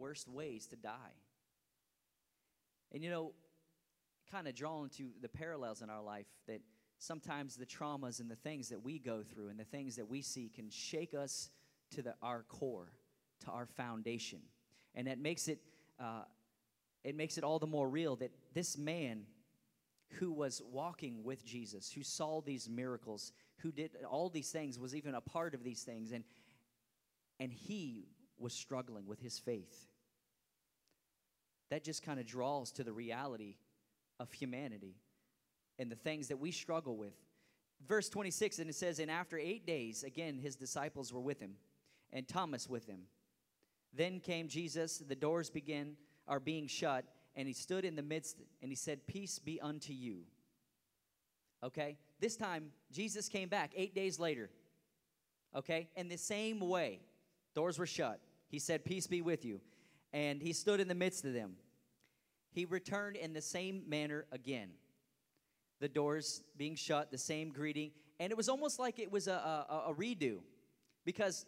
worst ways to die. And you know, kind of drawn to the parallels in our life that sometimes the traumas and the things that we go through and the things that we see can shake us to the, our core, to our foundation. And that makes it, uh, it makes it all the more real that this man who was walking with Jesus, who saw these miracles, who did all these things, was even a part of these things, and, and he was struggling with his faith. That just kind of draws to the reality of humanity and the things that we struggle with. Verse 26, and it says, And after eight days, again, his disciples were with him, and Thomas with him. Then came Jesus, the doors begin, are being shut, and he stood in the midst, and he said, Peace be unto you. Okay? This time, Jesus came back eight days later. Okay? In the same way, doors were shut. He said, Peace be with you. And he stood in the midst of them. He returned in the same manner again. The doors being shut, the same greeting. And it was almost like it was a, a, a redo because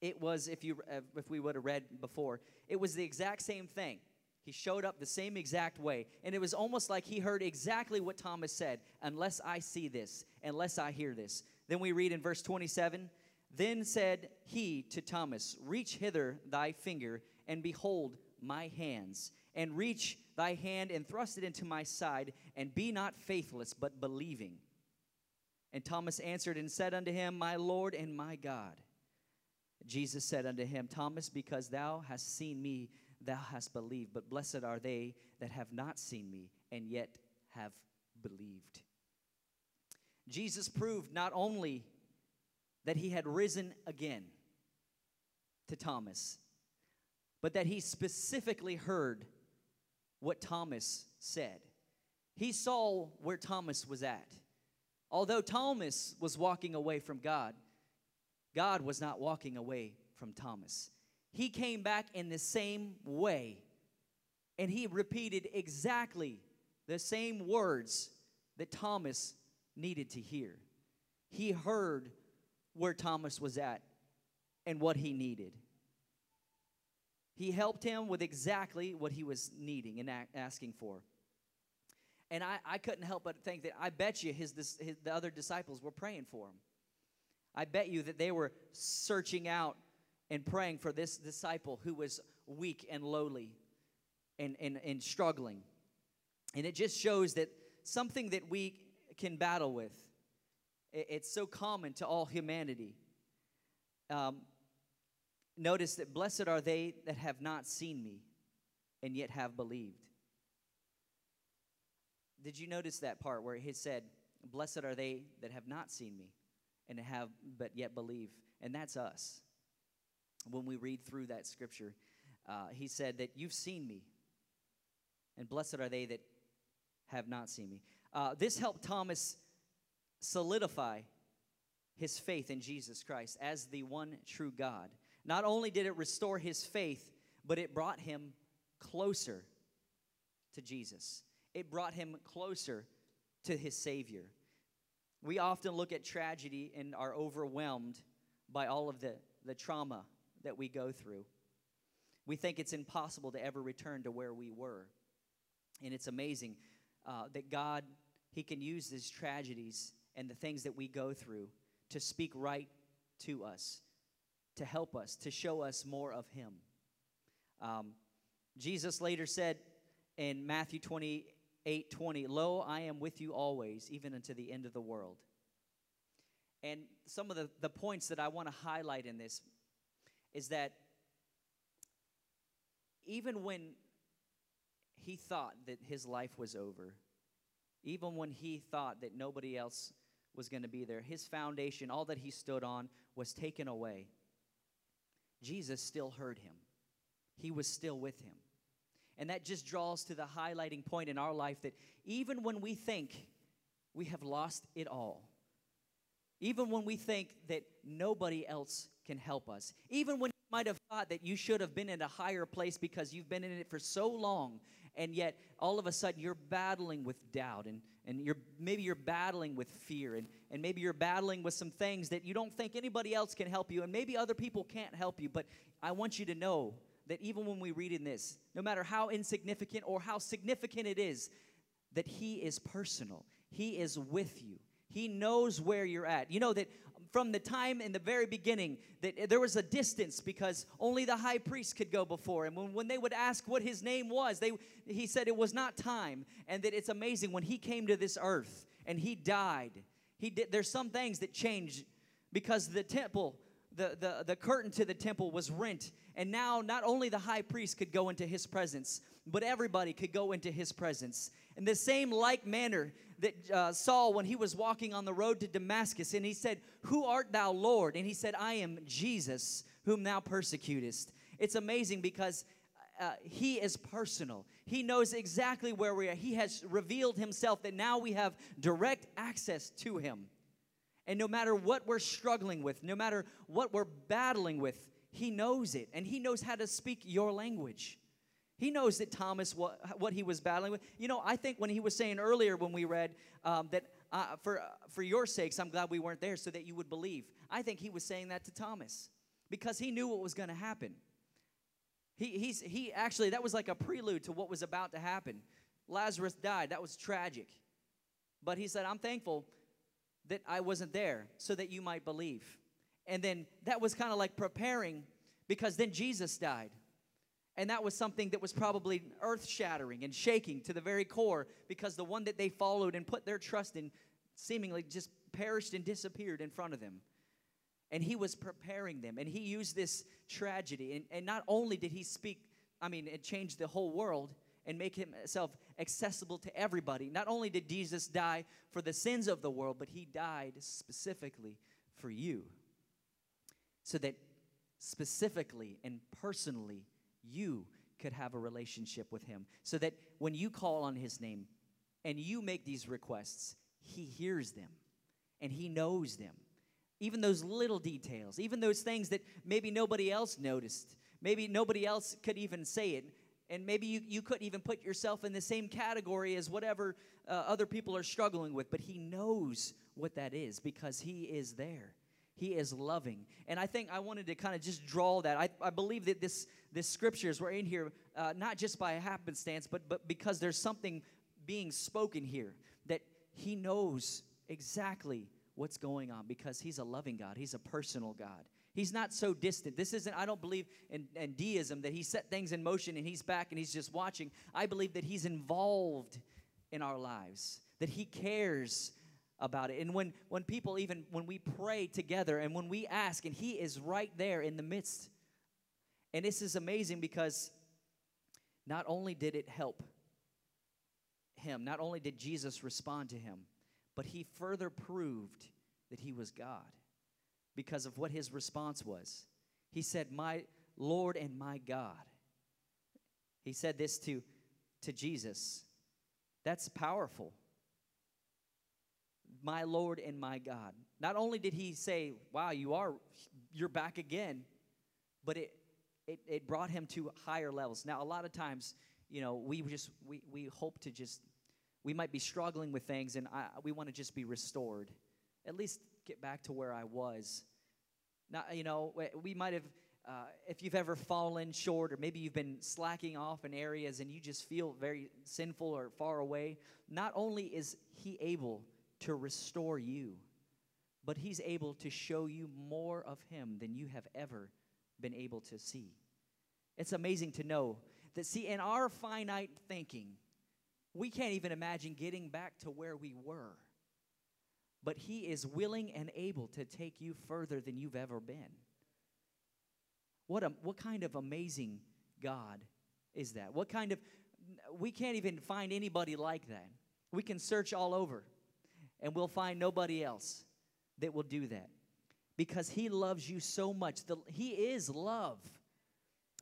it was, if, you, if we would have read before, it was the exact same thing. He showed up the same exact way. And it was almost like he heard exactly what Thomas said unless I see this, unless I hear this. Then we read in verse 27 Then said he to Thomas, Reach hither thy finger, and behold my hands, and reach thy hand and thrust it into my side, and be not faithless, but believing. And Thomas answered and said unto him, My Lord and my God. Jesus said unto him, Thomas, because thou hast seen me, thou hast believed. But blessed are they that have not seen me, and yet have believed. Jesus proved not only that he had risen again to Thomas, but that he specifically heard what Thomas said. He saw where Thomas was at. Although Thomas was walking away from God, God was not walking away from Thomas. He came back in the same way and he repeated exactly the same words that Thomas needed to hear. He heard where Thomas was at and what he needed. He helped him with exactly what he was needing and asking for. And I, I couldn't help but think that I bet you his, his, the other disciples were praying for him. I bet you that they were searching out and praying for this disciple who was weak and lowly and, and, and struggling. And it just shows that something that we can battle with, it's so common to all humanity. Um, Notice that blessed are they that have not seen me and yet have believed. Did you notice that part where he said, Blessed are they that have not seen me and have but yet believe? And that's us. When we read through that scripture, uh, he said that you've seen me, and blessed are they that have not seen me. Uh, this helped Thomas solidify his faith in Jesus Christ as the one true God. Not only did it restore his faith, but it brought him closer to Jesus. It brought him closer to his Savior. We often look at tragedy and are overwhelmed by all of the, the trauma that we go through. We think it's impossible to ever return to where we were. And it's amazing uh, that God, He can use these tragedies and the things that we go through to speak right to us to help us, to show us more of Him. Um, Jesus later said in Matthew 28 20, Lo, I am with you always, even unto the end of the world. And some of the, the points that I want to highlight in this is that even when he thought that his life was over, even when he thought that nobody else was going to be there, his foundation, all that he stood on, was taken away. Jesus still heard him, he was still with him. And that just draws to the highlighting point in our life that even when we think we have lost it all, Even when we think that nobody else can help us. Even when you might have thought that you should have been in a higher place because you've been in it for so long, and yet all of a sudden you're battling with doubt and, and you're maybe you're battling with fear and, and maybe you're battling with some things that you don't think anybody else can help you and maybe other people can't help you. But i want you to know that even when we read in this no matter how insignificant or how significant it is that he is personal. He is with you he knows where you're at you know that from the time in the very beginning that there was a distance because only the high priest could go before him. When, when they would ask what his name was, they, he said it was not time. And that it's amazing when he came to this earth and he died. He did, there's some things that changed because the temple, the, the, the curtain to the temple was rent. And now not only the high priest could go into his presence, but everybody could go into his presence. In the same like manner, that uh, Saul when he was walking on the road to Damascus, and he said, Who art thou, Lord? And he said, I am Jesus, whom thou persecutest. It's amazing because uh, he is personal. He knows exactly where we are. He has revealed himself that now we have direct access to him. And no matter what we're struggling with, no matter what we're battling with, he knows it. And he knows how to speak your language. He knows that Thomas, what, what he was battling with. You know, I think when he was saying earlier when we read um, that uh, for, uh, for your sakes, I'm glad we weren't there so that you would believe. I think he was saying that to Thomas because he knew what was going to happen. He, he's, he actually, that was like a prelude to what was about to happen. Lazarus died. That was tragic. But he said, I'm thankful that I wasn't there so that you might believe. And then that was kind of like preparing because then Jesus died. And that was something that was probably earth shattering and shaking to the very core because the one that they followed and put their trust in seemingly just perished and disappeared in front of them. And he was preparing them. And he used this tragedy. And, and not only did he speak, I mean, it changed the whole world and make himself accessible to everybody. Not only did Jesus die for the sins of the world, but he died specifically for you. So that specifically and personally, you could have a relationship with Him. So that when you call on His name and you make these requests, He hears them and He knows them. Even those little details, even those things that maybe nobody else noticed, maybe nobody else could even say it, and maybe you, you couldn't even put yourself in the same category as whatever uh, other people are struggling with, but He knows what that is because He is there. He is loving. And I think I wanted to kind of just draw that. I, I believe that this, this scriptures were in here uh, not just by happenstance, but, but because there's something being spoken here that He knows exactly what's going on because He's a loving God, He's a personal God. He's not so distant. This isn't, I don't believe in, in deism that He set things in motion and He's back and He's just watching. I believe that He's involved in our lives, that He cares about it. And when, when people even, when we pray together and when we ask, and He is right there in the midst. And this is amazing because not only did it help him, not only did Jesus respond to him, but he further proved that he was God because of what his response was. He said, My Lord and my God. He said this to, to Jesus. That's powerful my Lord and my God. Not only did he say, Wow, you are, you're back again, but it, it, it brought him to higher levels. Now, a lot of times, you know, we just, we, we hope to just, we might be struggling with things and I, we want to just be restored. At least get back to where I was. Now, you know, we might have, uh, if you've ever fallen short or maybe you've been slacking off in areas and you just feel very sinful or far away, not only is he able to restore you, but He's able to show you more of Him than you have ever been able to see. It's amazing to know that, see, in our finite thinking, we can't even imagine getting back to where we were. But He is willing and able to take you further than you've ever been. What, a, what kind of amazing God is that? What kind of, we can't even find anybody like that. We can search all over and we'll find nobody else that will do that because he loves you so much. The, he is love.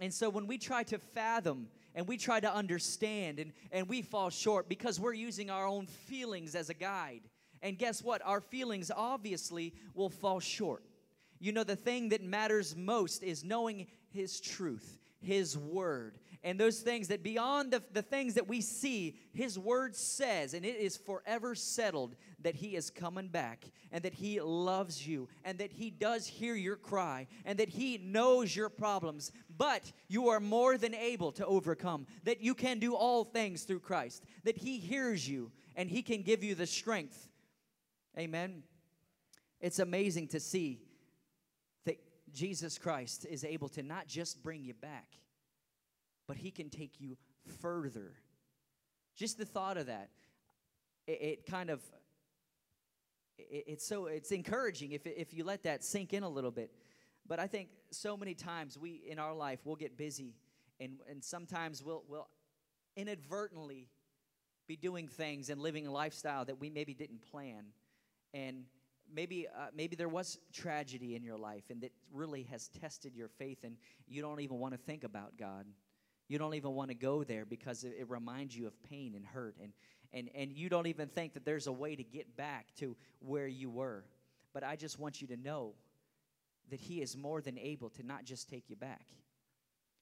And so when we try to fathom and we try to understand and, and we fall short because we're using our own feelings as a guide And guess what? Our feelings obviously will fall short. You know, the thing that matters most is knowing His truth, His word. And those things that beyond the, the things that we see, His word says, and it is forever settled that He is coming back and that He loves you and that He does hear your cry and that He knows your problems. But you are more than able to overcome, that you can do all things through Christ, that He hears you and He can give you the strength. Amen. It's amazing to see that Jesus Christ is able to not just bring you back, but he can take you further. Just the thought of that, it, it kind of, it, it's so, it's encouraging if, if you let that sink in a little bit. But I think so many times we, in our life, we'll get busy and, and sometimes we'll, we'll inadvertently be doing things and living a lifestyle that we maybe didn't plan. And maybe uh, maybe there was tragedy in your life and that really has tested your faith and you don't even want to think about god you don't even want to go there because it, reminds you of pain and hurt and, and and you don't even think that there's a way to get back to where you were but i just want you to know that he is more than able to not just take you back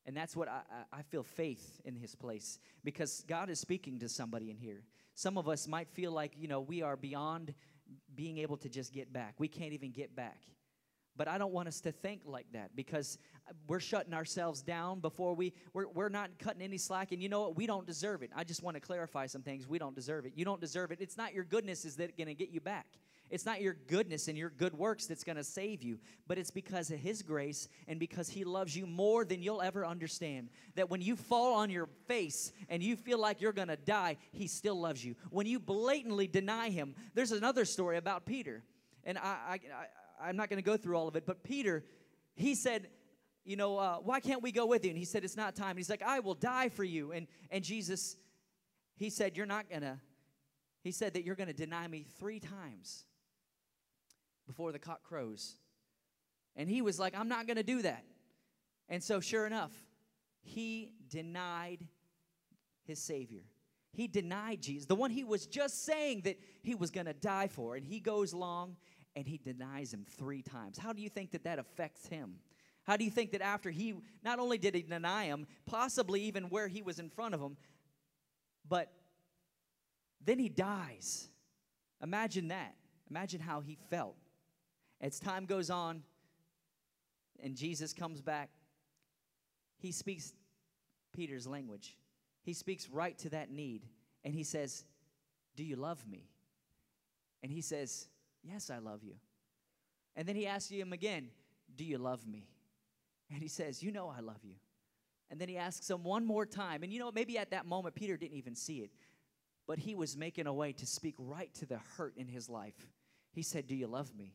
and that's what I, I feel faith in his place because god is speaking to somebody in here some of us might feel like you know we are beyond being able to just get back. We can't even get back. But I don't want us to think like that because we're shutting ourselves down before we, we're, we're not cutting any slack. And you know what? We don't deserve it. I just want to clarify some things. We don't deserve it. You don't deserve it. It's not your goodness is that going to get you back. It's not your goodness and your good works that's going to save you, but it's because of His grace and because He loves you more than you'll ever understand. That when you fall on your face and you feel like you're going to die, He still loves you. When you blatantly deny Him, there's another story about Peter. And I, I, I, am not going to go through all of it, but Peter, he said, you know, uh, why can't we go with you? And he said, it's not time. And he's like, I will die for you. And, and Jesus, he said, you're not going to, he said that you're going to deny me three times before the cock crows. And he was like, I'm not going to do that. And so, sure enough, he denied his Savior. He denied Jesus, the one he was just saying that he was going to die for. And he goes along and he denies him three times. How do you think that that affects him? How do you think that after he, not only did he deny him, possibly even where he was in front of him, but then he dies? Imagine that. Imagine how he felt. As time goes on and Jesus comes back, he speaks Peter's language. He speaks right to that need and he says, Do you love me? And he says, Yes, I love you. And then he asks him again, Do you love me? And he says, You know I love you. And then he asks him one more time. And you know, maybe at that moment, Peter didn't even see it, but he was making a way to speak right to the hurt in his life. He said, Do you love me?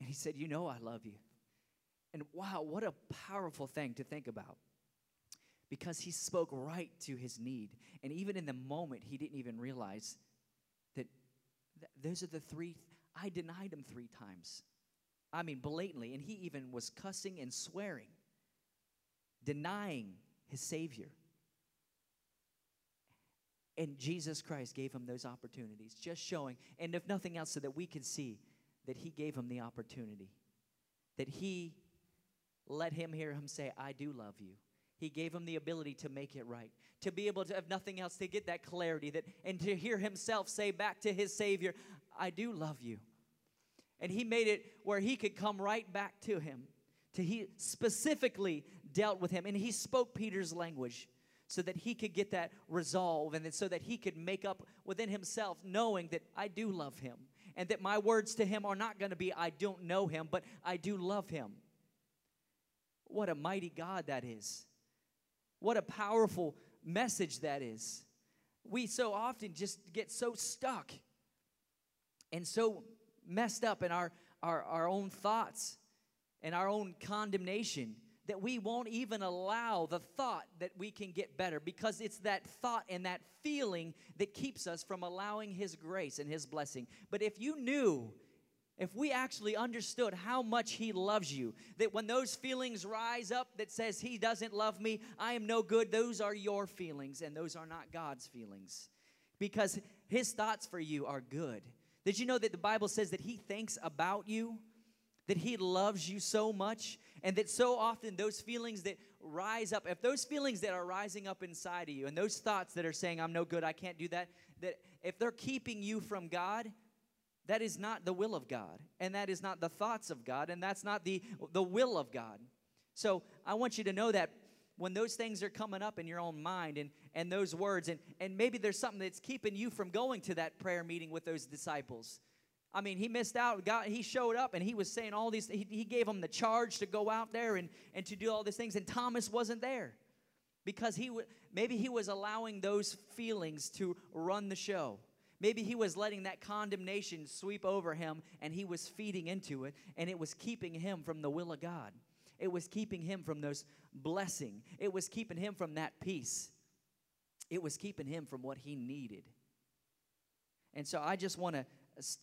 And he said, You know, I love you. And wow, what a powerful thing to think about. Because he spoke right to his need. And even in the moment, he didn't even realize that th- those are the three, I denied him three times. I mean, blatantly. And he even was cussing and swearing, denying his Savior. And Jesus Christ gave him those opportunities, just showing, and if nothing else, so that we could see that he gave him the opportunity, that he let him hear him say, I do love you. He gave him the ability to make it right, to be able to have nothing else, to get that clarity, that, and to hear himself say back to his Savior, I do love you. And he made it where he could come right back to him. To he specifically dealt with him, and he spoke Peter's language so that he could get that resolve and so that he could make up within himself knowing that I do love him and that my words to him are not going to be, I don't know him, but I do love him. What a mighty God that is. What a powerful message that is. We so often just get so stuck and so messed up in our, our, our own thoughts and our own condemnation that we won't even allow the thought that we can get better because it's that thought and that feeling that keeps us from allowing His grace and His blessing. But if you knew, if we actually understood how much He loves you, that when those feelings rise up that says He doesn't love me, I am no good, those are your feelings and those are not God's feelings because His thoughts for you are good Did you know that the Bible says that He thinks about you? That He loves you so much? And that so often those feelings that rise up, if those feelings that are rising up inside of you and those thoughts that are saying, I'm no good, I can't do that, that if they're keeping you from God, that is not the will of God. And that is not the thoughts of God. And that's not the, the will of God. So I want you to know that when those things are coming up in your own mind and, and those words, and, and maybe there's something that's keeping you from going to that prayer meeting with those disciples. I mean, he missed out. God, he showed up and he was saying all these, he, he gave them the charge to go out there and, and to do all these things, and Thomas wasn't there because he w- maybe he was allowing those feelings to run the show. Maybe he was letting that condemnation sweep over him and he was feeding into it, and it was keeping him from the will of God. It was keeping him from those blessing. It was keeping him from that peace. It was keeping him from what he needed. And so I just want to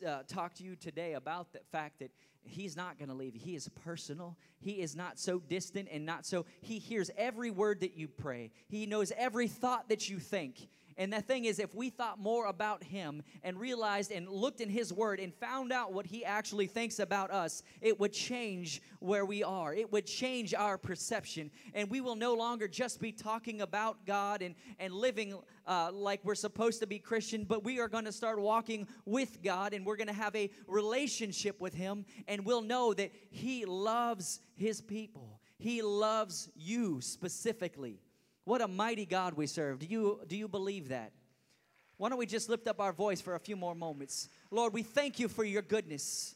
uh, talk to you today about the fact that he's not going to leave you. He is personal. He is not so distant and not so. He hears every word that you pray, he knows every thought that you think. And the thing is, if we thought more about him and realized and looked in his word and found out what he actually thinks about us, it would change where we are. It would change our perception. And we will no longer just be talking about God and, and living uh, like we're supposed to be Christian, but we are going to start walking with God and we're going to have a relationship with him. And we'll know that he loves his people, he loves you specifically. What a mighty God we serve. Do you, do you believe that? Why don't we just lift up our voice for a few more moments? Lord, we thank you for your goodness.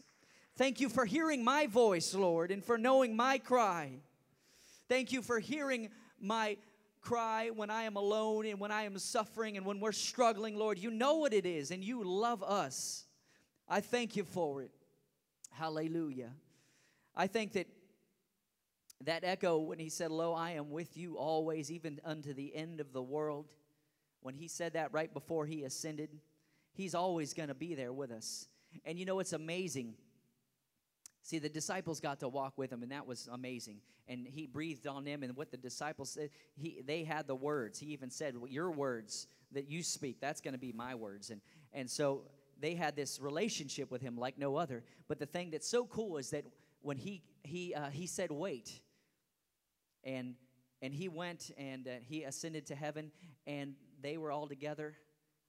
Thank you for hearing my voice, Lord, and for knowing my cry. Thank you for hearing my cry when I am alone and when I am suffering and when we're struggling, Lord. You know what it is and you love us. I thank you for it. Hallelujah. I think that that echo when he said, Lo, I am with you always, even unto the end of the world. When he said that right before he ascended, he's always going to be there with us. And you know, it's amazing. See, the disciples got to walk with him, and that was amazing. And he breathed on them, and what the disciples said, he, they had the words. He even said, well, Your words that you speak, that's going to be my words. And, and so they had this relationship with him like no other. But the thing that's so cool is that when he, he, uh, he said, Wait, and and he went and uh, he ascended to heaven and they were all together.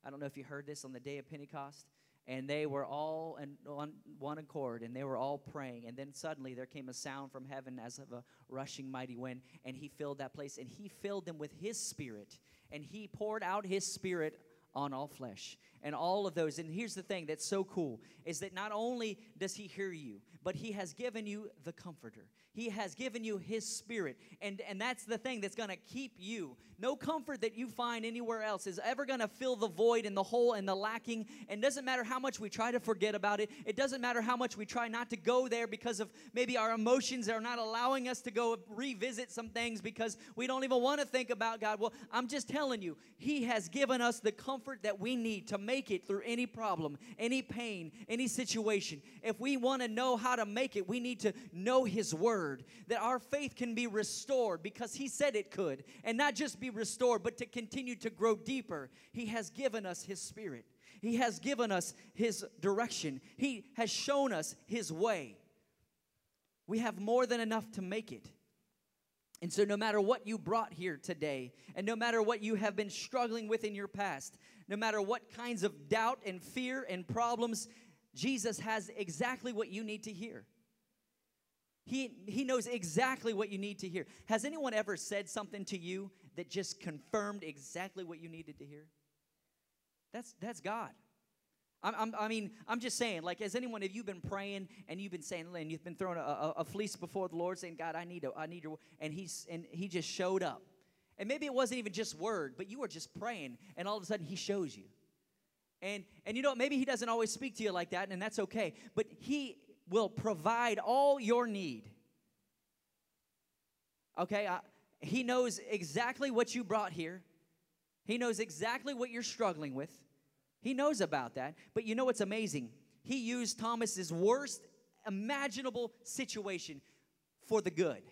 I don't know if you heard this on the day of pentecost. And they were all in, on one accord and they were all praying. And then suddenly there came a sound from heaven as of a rushing mighty wind and he filled that place and he filled them with his spirit. And he poured out his spirit on all flesh and all of those and here's the thing that's so cool is that not only does he hear you but he has given you the comforter he has given you His Spirit. And, and that's the thing that's going to keep you. No comfort that you find anywhere else is ever going to fill the void and the hole and the lacking. And doesn't matter how much we try to forget about it, it doesn't matter how much we try not to go there because of maybe our emotions are not allowing us to go revisit some things because we don't even want to think about God. Well, I'm just telling you, He has given us the comfort that we need to make it through any problem, any pain, any situation. If we want to know how to make it, we need to know His Word word, that our faith can be restored because He said it could. And not just be restored, but to continue to grow deeper. He has given us His Spirit, He has given us His direction, He has shown us His way. We have more than enough to make it. And so, no matter what you brought here today, and no matter what you have been struggling with in your past, no matter what kinds of doubt and fear and problems, Jesus has exactly what you need to hear. He, he knows exactly what you need to hear. Has anyone ever said something to you that just confirmed exactly what you needed to hear? That's, that's God. I'm, I'm, i mean, I'm just saying, like, has anyone, have you been praying and you've been saying, and you've been throwing a, a, a fleece before the Lord saying, God, I need, a, I need your, and he's, and he just showed up. And maybe it wasn't even just word, but you were just praying, and all of a sudden he shows you. And, and you know, maybe he doesn't always speak to you like that, and that's okay. But he will provide all your need. Okay, I, He knows exactly what you brought here, He knows exactly what you're struggling with. He knows about that. But you know what's amazing? He used Thomas's worst imaginable situation for the good.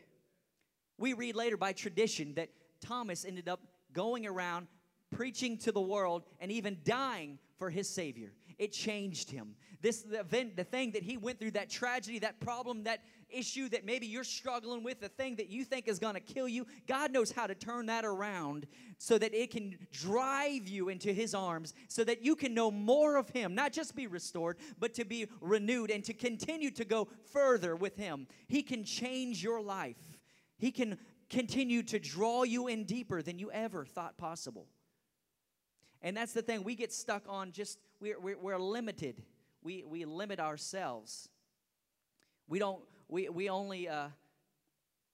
We read later by tradition that Thomas ended up going around preaching to the world and even dying for his Savior. it changed him. This event, the thing that he went through, that tragedy, that problem, that issue that maybe you're struggling with, the thing that you think is going to kill you, God knows how to turn that around so that it can drive you into his arms so that you can know more of him, not just be restored, but to be renewed and to continue to go further with him. He can change your life. He can continue to draw you in deeper than you ever thought possible. And that's the thing. We get stuck on just, we're, we're, we're limited. We, we limit ourselves. We don't, we, we only, uh,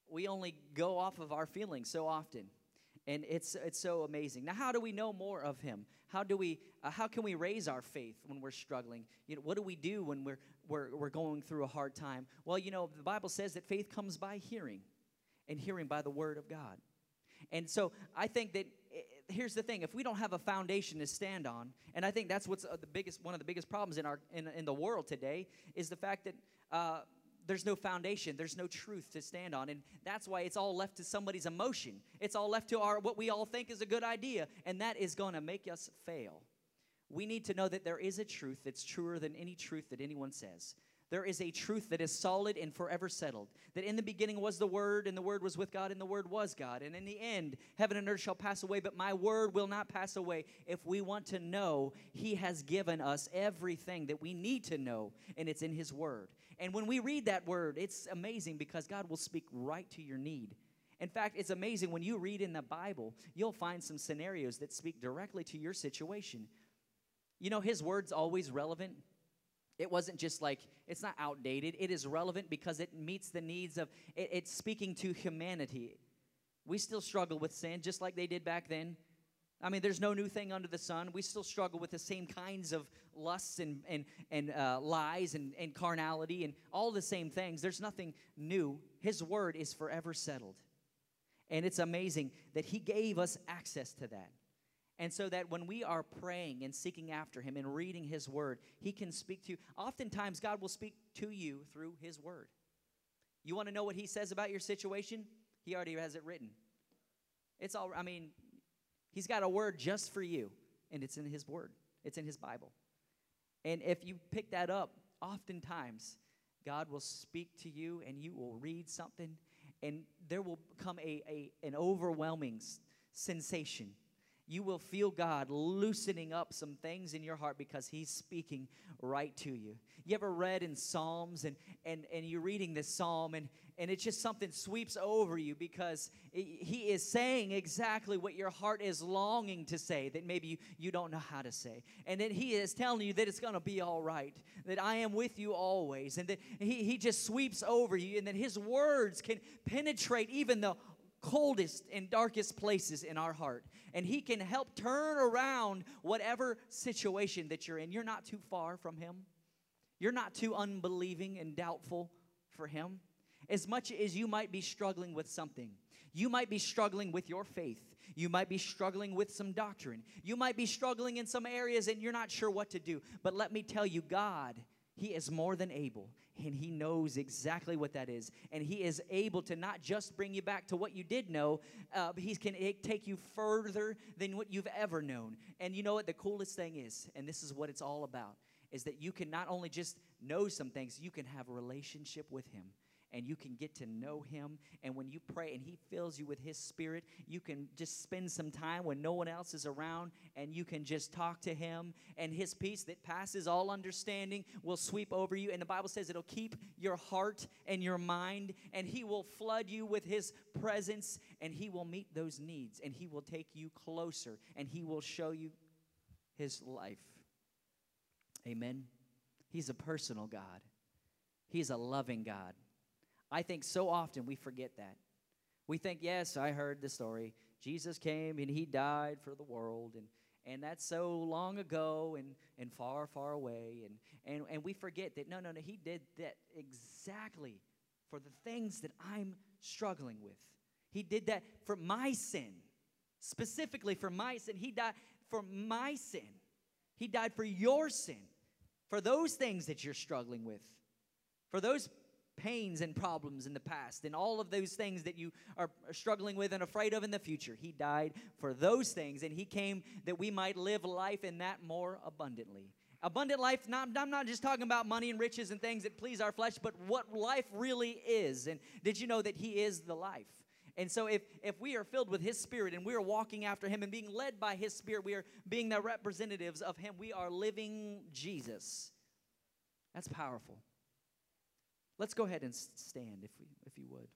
we only go off of our feelings so often. And it's, it's so amazing. Now, how do we know more of Him? How, do we, uh, how can we raise our faith when we're struggling? You know, what do we do when we're, we're, we're going through a hard time? Well, you know, the Bible says that faith comes by hearing, and hearing by the Word of God. And so I think that here's the thing if we don't have a foundation to stand on and i think that's what's uh, the biggest one of the biggest problems in our in, in the world today is the fact that uh, there's no foundation there's no truth to stand on and that's why it's all left to somebody's emotion. It's all left to our what we all think is a good idea and that is going to make us fail. We need to know that there is a truth that's truer than any truth that anyone says there is a truth that is solid and forever settled. That in the beginning was the Word, and the Word was with God, and the Word was God. And in the end, heaven and earth shall pass away, but my Word will not pass away. If we want to know, He has given us everything that we need to know, and it's in His Word. And when we read that Word, it's amazing because God will speak right to your need. In fact, it's amazing when you read in the Bible, you'll find some scenarios that speak directly to your situation. You know, His Word's always relevant. It wasn't just like, it's not outdated. It is relevant because it meets the needs of, it, it's speaking to humanity. We still struggle with sin just like they did back then. I mean, there's no new thing under the sun. We still struggle with the same kinds of lusts and, and, and uh, lies and, and carnality and all the same things. There's nothing new. His word is forever settled. And it's amazing that He gave us access to that. And so that when we are praying and seeking after Him and reading His Word, He can speak to you. Oftentimes, God will speak to you through His Word. You want to know what He says about your situation? He already has it written. It's all, I mean, He's got a word just for you, and it's in His Word, it's in His Bible. And if you pick that up, oftentimes, God will speak to you and you will read something, and there will come a, a an overwhelming sensation you will feel God loosening up some things in your heart because He's speaking right to you. You ever read in Psalms and, and, and you're reading this psalm and, and it's just something sweeps over you because He is saying exactly what your heart is longing to say that maybe you, you don't know how to say. And then He is telling you that it's going to be all right, that I am with you always, and that He, he just sweeps over you, and that His words can penetrate even the coldest and darkest places in our heart. And He can help turn around whatever situation that you're in. You're not too far from Him, you're not too unbelieving and doubtful for Him. As much as you might be struggling with something, you might be struggling with your faith. You might be struggling with some doctrine. You might be struggling in some areas and you're not sure what to do. But let me tell you, God, He is more than able and He knows exactly what that is. And He is able to not just bring you back to what you did know, uh, but He can take you further than what you've ever known. And you know what the coolest thing is, and this is what it's all about, is that you can not only just know some things, you can have a relationship with Him and you can get to know him. And when you pray and he fills you with his spirit, you can just spend some time when no one else is around and you can just talk to him. And his peace that passes all understanding will sweep over you. And the Bible says it'll keep your heart and your mind, and he will flood you with his presence, and he will meet those needs, and he will take you closer, and he will show you his life. Amen. He's a personal God. He's a loving God. I think so often we forget that. We think, yes, I heard the story. Jesus came and he died for the world, and, and that's so long ago and, and far, far away. And, and, and we forget that, no, no, no, he did that exactly for the things that I'm struggling with. He did that for my sin, specifically for my sin. He died for my sin. He died for your sin, for those things that you're struggling with, for those pains and problems in the past and all of those things that you are struggling with and afraid of in the future. He died for those things and He came that we might live life in that more abundantly. Abundant life, not, I'm not just talking about money and riches and things that please our flesh, but what life really is. And did you know that He is the life? And so, if, if we are filled with His Spirit and we are walking after Him and being led by His Spirit, we are being the representatives of Him. We are living Jesus. That's powerful. Let's go ahead and stand, if, we, if you would.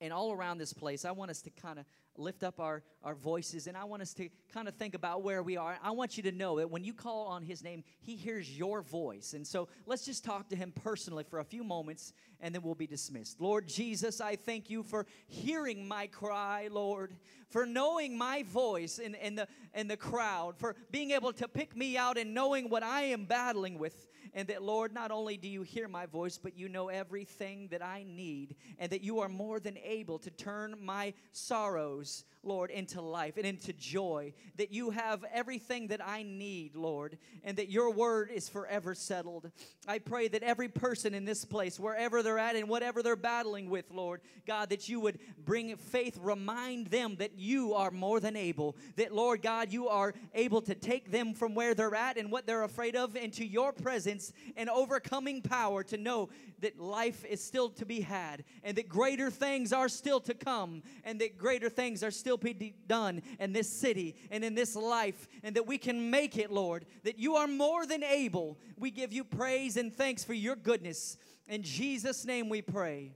And all around this place, I want us to kind of lift up our, our voices and I want us to kind of think about where we are. I want you to know that when you call on His name, He hears your voice. And so let's just talk to Him personally for a few moments and then we'll be dismissed. Lord Jesus, I thank you for hearing my cry, Lord, for knowing my voice in, in, the, in the crowd, for being able to pick me out and knowing what I am battling with. And that, Lord, not only do you hear my voice, but you know everything that I need, and that you are more than able to turn my sorrows Lord, into life and into joy. That you have everything that I need, Lord, and that your word is forever settled. I pray that every person in this place, wherever they're at and whatever they're battling with, Lord, God, that you would bring faith, remind them that you are more than able. That, Lord God, you are able to take them from where they're at and what they're afraid of into your presence and overcoming power to know that life is still to be had and that greater things are still to come and that greater things are still be done in this city and in this life and that we can make it, Lord, that you are more than able. We give you praise and thanks for your goodness. In Jesus' name we pray.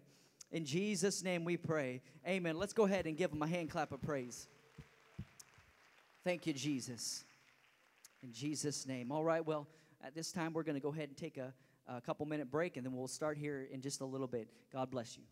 In Jesus' name we pray. Amen. Let's go ahead and give him a hand clap of praise. Thank you, Jesus. In Jesus' name. All right, well, at this time, we're going to go ahead and take a, a couple minute break, and then we'll start here in just a little bit. God bless you.